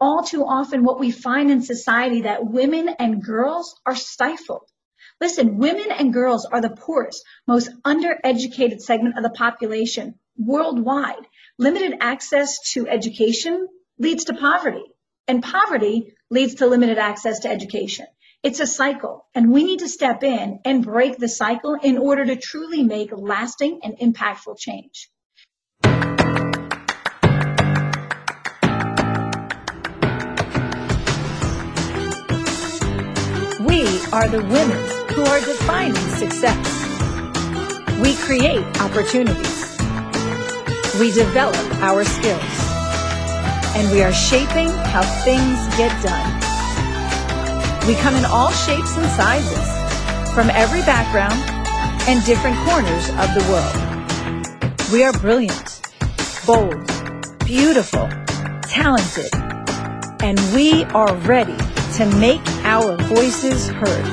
all too often what we find in society that women and girls are stifled. Listen, women and girls are the poorest, most undereducated segment of the population worldwide. Limited access to education leads to poverty, and poverty leads to limited access to education. It's a cycle, and we need to step in and break the cycle in order to truly make lasting and impactful change. Are the women who are defining success. We create opportunities. We develop our skills. And we are shaping how things get done. We come in all shapes and sizes, from every background and different corners of the world. We are brilliant, bold, beautiful, talented, and we are ready to make our voices heard.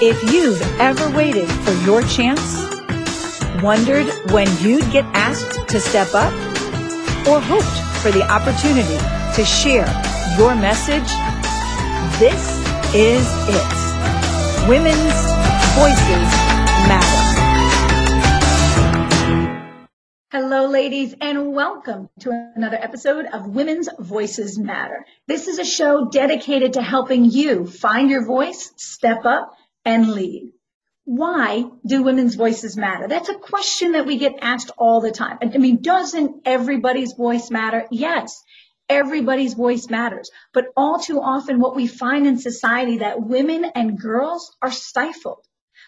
If you've ever waited for your chance, wondered when you'd get asked to step up, or hoped for the opportunity to share your message, this is it. Women's Voices ladies, and welcome to another episode of Women's Voices Matter. This is a show dedicated to helping you find your voice, step up, and lead. Why do women's voices matter? That's a question that we get asked all the time. I mean, doesn't everybody's voice matter? Yes. Everybody's voice matters. But all too often what we find in society that women and girls are stifled.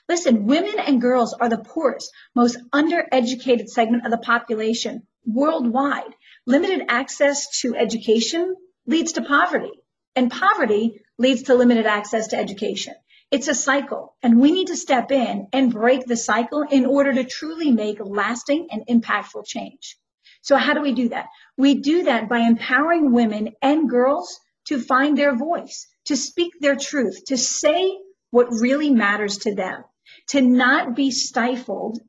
Listen, women and girls are the poorest, most undereducated segment of the population worldwide. Limited access to education leads to poverty, and poverty leads to limited access to education. It's a cycle, and we need to step in and break the cycle in order to truly make lasting and impactful change. So how do we do that? We do that by empowering women and girls to find their voice, to speak their truth, to say what really matters to them to not be stifled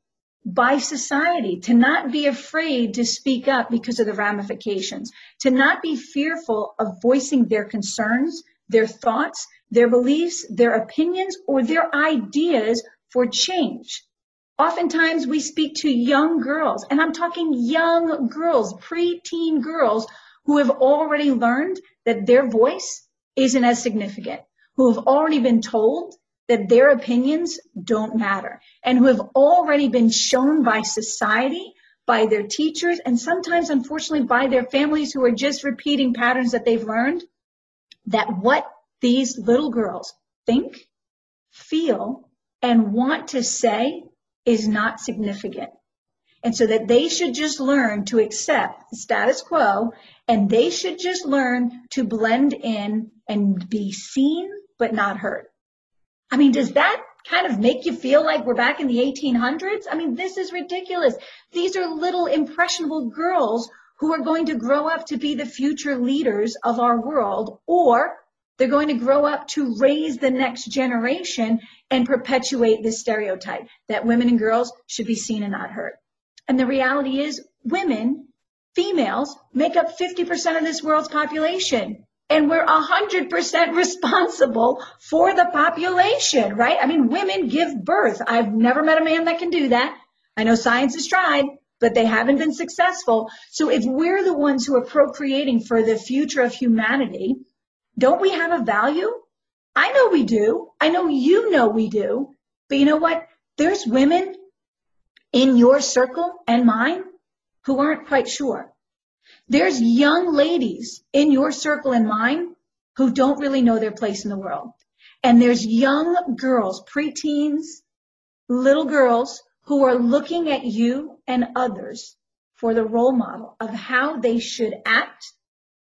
by society, to not be afraid to speak up because of the ramifications, to not be fearful of voicing their concerns, their thoughts, their beliefs, their opinions, or their ideas for change. Oftentimes we speak to young girls, and I'm talking young girls, preteen girls who have already learned that their voice isn't as significant, who have already been told that their opinions don't matter and who have already been shown by society, by their teachers, and sometimes, unfortunately, by their families who are just repeating patterns that they've learned, that what these little girls think, feel, and want to say is not significant. And so that they should just learn to accept the status quo and they should just learn to blend in and be seen but not heard. I mean, does that kind of make you feel like we're back in the 1800s? I mean, this is ridiculous. These are little impressionable girls who are going to grow up to be the future leaders of our world, or they're going to grow up to raise the next generation and perpetuate this stereotype that women and girls should be seen and not heard. And the reality is women, females, make up 50% of this world's population and we're 100% responsible for the population, right? I mean, women give birth. I've never met a man that can do that. I know science has tried, but they haven't been successful. So if we're the ones who are procreating for the future of humanity, don't we have a value? I know we do. I know you know we do. But you know what? There's women in your circle and mine who aren't quite sure. There's young ladies in your circle and mine who don't really know their place in the world. And there's young girls, preteens, little girls who are looking at you and others for the role model of how they should act,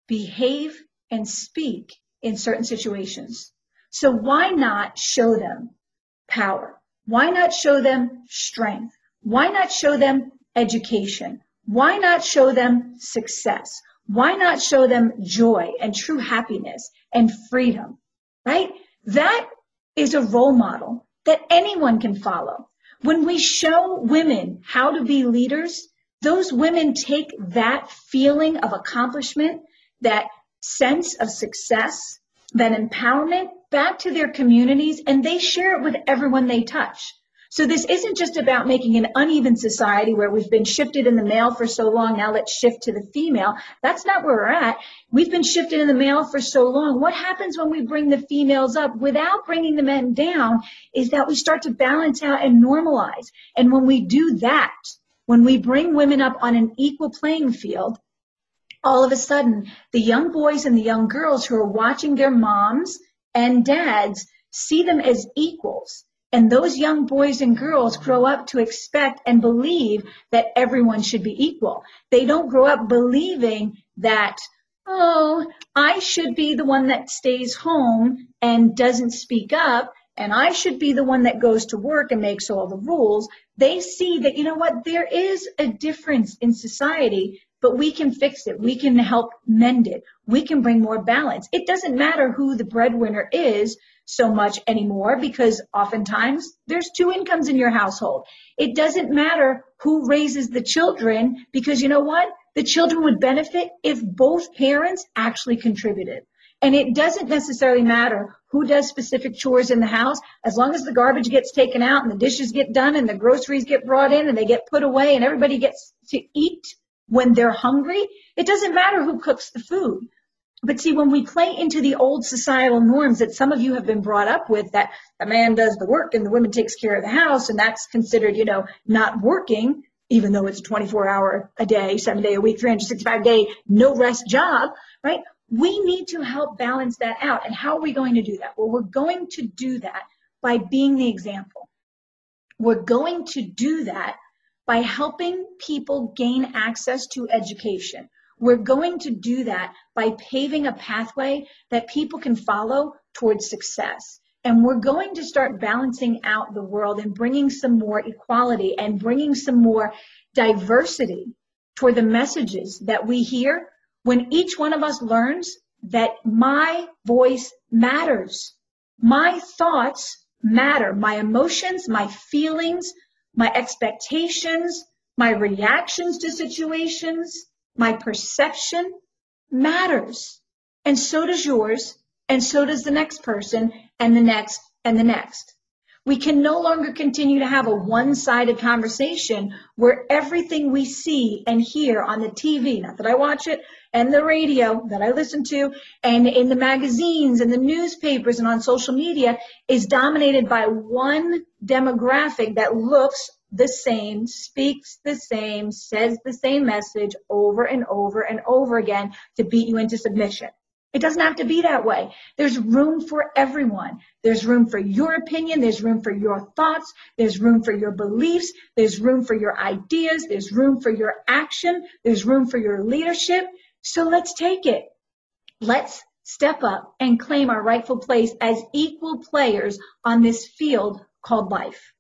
behave, and speak in certain situations. So why not show them power? Why not show them strength? Why not show them education? Why not show them success? Why not show them joy and true happiness and freedom, right? That is a role model that anyone can follow. When we show women how to be leaders, those women take that feeling of accomplishment, that sense of success, that empowerment back to their communities, and they share it with everyone they touch. So this isn't just about making an uneven society where we've been shifted in the male for so long. Now let's shift to the female. That's not where we're at. We've been shifted in the male for so long. What happens when we bring the females up without bringing the men down is that we start to balance out and normalize. And when we do that, when we bring women up on an equal playing field, all of a sudden the young boys and the young girls who are watching their moms and dads see them as equals and those young boys and girls grow up to expect and believe that everyone should be equal. They don't grow up believing that, oh, I should be the one that stays home and doesn't speak up, and I should be the one that goes to work and makes all the rules. They see that, you know what, there is a difference in society, but we can fix it. We can help mend it. We can bring more balance. It doesn't matter who the breadwinner is so much anymore because oftentimes there's two incomes in your household. It doesn't matter who raises the children because you know what? The children would benefit if both parents actually contributed. And it doesn't necessarily matter who does specific chores in the house, as long as the garbage gets taken out and the dishes get done and the groceries get brought in and they get put away and everybody gets to eat when they're hungry. It doesn't matter who cooks the food. But see, when we play into the old societal norms that some of you have been brought up with, that a man does the work and the woman takes care of the house, and that's considered, you know, not working, even though it's a 24 hour a day, seven day a week, 365 day, no rest job, right? We need to help balance that out. And how are we going to do that? Well, we're going to do that by being the example. We're going to do that by helping people gain access to education. We're going to do that by paving a pathway that people can follow towards success. And we're going to start balancing out the world and bringing some more equality and bringing some more diversity toward the messages that we hear when each one of us learns that my voice matters. My thoughts matter. My emotions, my feelings, my expectations, my reactions to situations, my perception matters. And so does yours, and so does the next person, and the next, and the next. We can no longer continue to have a one-sided conversation where everything we see and hear on the TV, not that I watch it, and the radio that I listen to, and in the magazines and the newspapers and on social media is dominated by one demographic that looks the same, speaks the same, says the same message over and over and over again to beat you into submission. It doesn't have to be that way. There's room for everyone. There's room for your opinion. There's room for your thoughts. There's room for your beliefs. There's room for your ideas. There's room for your action. There's room for your leadership. So let's take it. Let's step up and claim our rightful place as equal players on this field called life.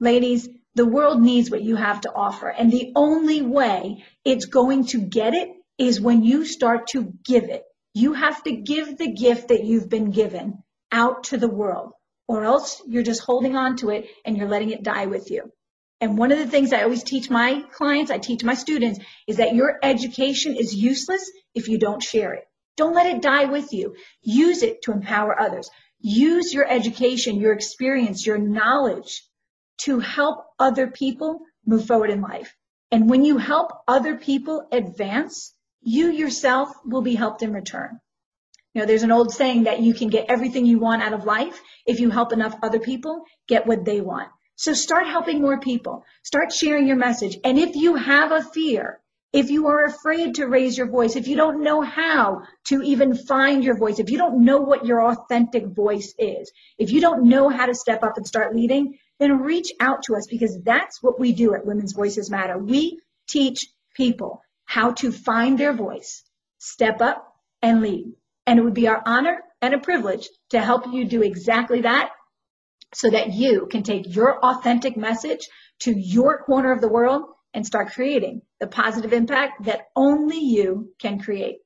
Ladies, the world needs what you have to offer. And the only way it's going to get it is when you start to give it. You have to give the gift that you've been given out to the world, or else you're just holding on to it and you're letting it die with you. And one of the things I always teach my clients, I teach my students, is that your education is useless if you don't share it. Don't let it die with you. Use it to empower others. Use your education, your experience, your knowledge to help other people move forward in life. And when you help other people advance, you yourself will be helped in return. You know, there's an old saying that you can get everything you want out of life if you help enough other people get what they want. So start helping more people. Start sharing your message. And if you have a fear, if you are afraid to raise your voice, if you don't know how to even find your voice, if you don't know what your authentic voice is, if you don't know how to step up and start leading, then reach out to us because that's what we do at Women's Voices Matter. We teach people how to find their voice, step up, and lead. And it would be our honor and a privilege to help you do exactly that so that you can take your authentic message to your corner of the world and start creating the positive impact that only you can create.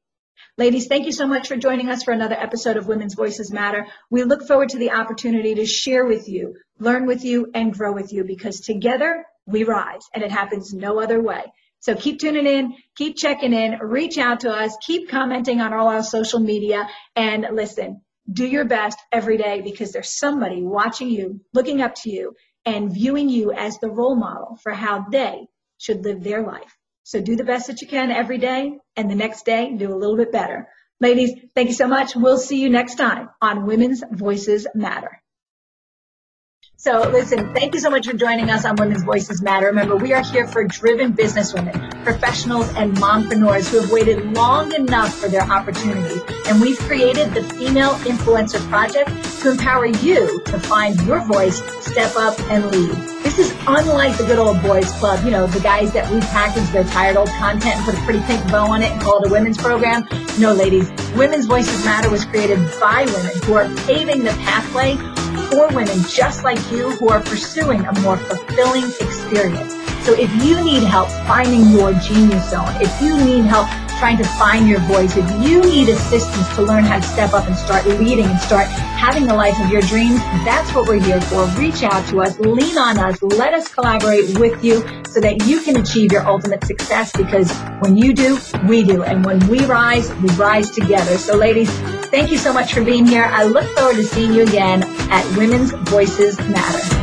Ladies, thank you so much for joining us for another episode of Women's Voices Matter. We look forward to the opportunity to share with you, learn with you, and grow with you because together we rise and it happens no other way. So keep tuning in, keep checking in, reach out to us, keep commenting on all our social media, and listen, do your best every day because there's somebody watching you, looking up to you, and viewing you as the role model for how they should live their life. So do the best that you can every day, and the next day, do a little bit better. Ladies, thank you so much. We'll see you next time on Women's Voices Matter. So listen, thank you so much for joining us on Women's Voices Matter. Remember, we are here for driven businesswomen, professionals, and mompreneurs who have waited long enough for their opportunities. And we've created the Female Influencer Project to empower you to find your voice, step up, and lead. This is unlike the good old boys club, you know, the guys that repackage their tired old content and put a pretty pink bow on it and call it a women's program. No, ladies, Women's Voices Matter was created by women who are paving the pathway for women just like you who are pursuing a more fulfilling experience. So if you need help finding your genius zone, if you need help trying to find your voice, if you need assistance to learn how to step up and start leading and start having the life of your dreams, that's what we're here for. Reach out to us, lean on us, let us collaborate with you so that you can achieve your ultimate success because when you do, we do. And when we rise, we rise together. So ladies, thank you so much for being here. I look forward to seeing you again at Women's Voices Matter.